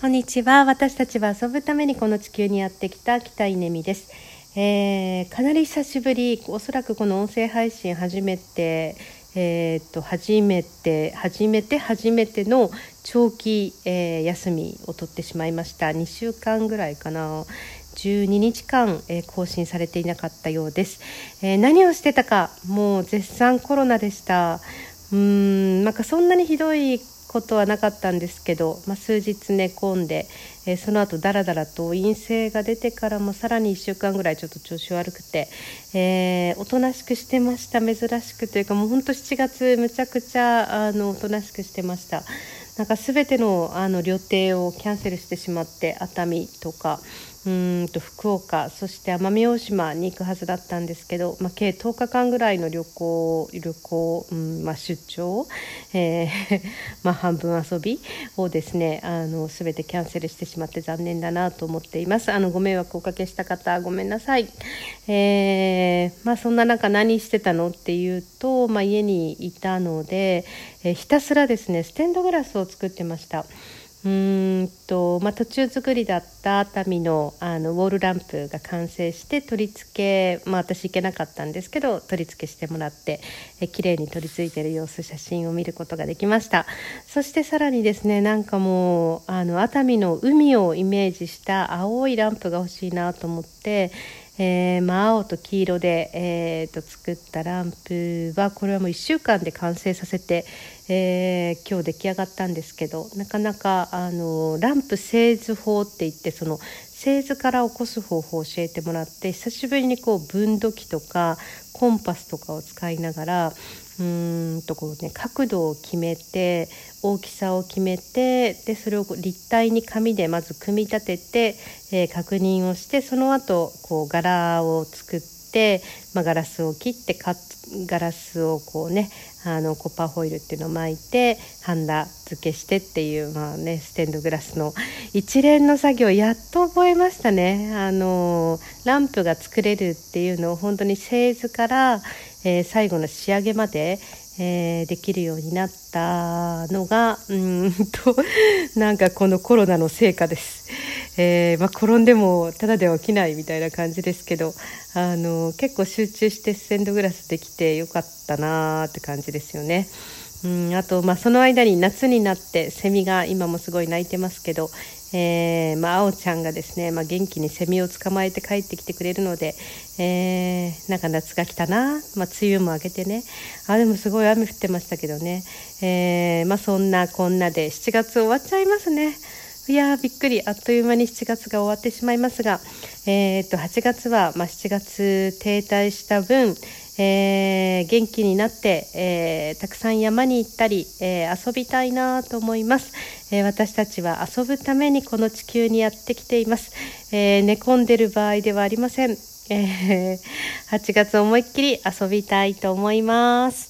こんにちは。私たちは遊ぶためにこの地球にやってきた北稲美です。えー、かなり久しぶり、おそらくこの音声配信初めて、えー、っと初めて初めて初めての長期、えー、休みを取ってしまいました。2週間ぐらいかな。12日間、えー、更新されていなかったようです、えー、何をしてたかもう絶賛コロナでしたうーんなんかそんなにひどいことはなかったんですけど、まあ、数日寝込んで、えー、その後だらだらと陰性が出てからもさらに1週間ぐらいちょっと調子悪くて、えー、おとなしくしてました。珍しくというかもうほんと7月むちゃくちゃあのおとなしくしてました。なんか全てのあの旅程をキャンセルしてしまって熱海とかうんと福岡そして奄美大島に行くはずだったんですけど、まあ、計10日間ぐらいの旅行旅行、うんまあ、出張、えー まあ、半分遊びをですねあの全てキャンセルしてしまって残念だなと思っていますあのご迷惑をおかけした方ごめんなさい、えーまあ、そんな中何してたのっていうと、まあ、家にいたので、えー、ひたすらですねステンドグラスを作ってました。うんと、まあ、途中作りだった熱海のあのウォールランプが完成して取り付け、まあ、私行けなかったんですけど取り付けしてもらってえ綺麗に取り付いてる様子写真を見ることができました。そしてさらにですねなんかもうあの熱海の海をイメージした青いランプが欲しいなと思ってえー、まあ、青と黄色で、えー、と作ったランプはこれはもう1週間で完成させて、えー、今日出来上がったんですけどなかなかあのランプ製図法っていってその製図から起こす方法を教えてもらって久しぶりにこう分度器とかコンパスとかを使いながらうんとこう、ね、角度を決めて大きさを決めてでそれを立体に紙でまず組み立てて、えー、確認をしてその後こう柄を作って、まあ、ガラスを切ってカガラスをこうねあのコッパーホイルっていうのを巻いてハンダ付けしてっていう、まあね、ステンドグラスの一連の作業やっと覚えましたねあのランプが作れるっていうのを本当に製図から、えー、最後の仕上げまで、えー、できるようになったのがうんとなんかこのコロナの成果です。えー、まあ、転んでもただでは起きないみたいな感じですけどあの結構集中してステンドグラスできてよかったなーって感じですよね。うんあと、まあ、その間に夏になってセミが今もすごい鳴いてますけど、えー、まあ、青ちゃんがですね、まあ、元気にセミを捕まえて帰ってきてくれるので、えー、なんか夏が来たな、まあ、梅雨も明けてねあでもすごい雨降ってましたけどね、えー、ま、そんなこんなで7月終わっちゃいますね。いやびっくり。あっという間に7月が終わってしまいますが、えー、と8月は、まあ、7月停滞した分、えー、元気になって、えー、たくさん山に行ったり、えー、遊びたいなと思います、え私たちは遊ぶためにこの地球にやってきています、え寝込んでる場合ではありません、え8月思いっきり遊びたいと思います。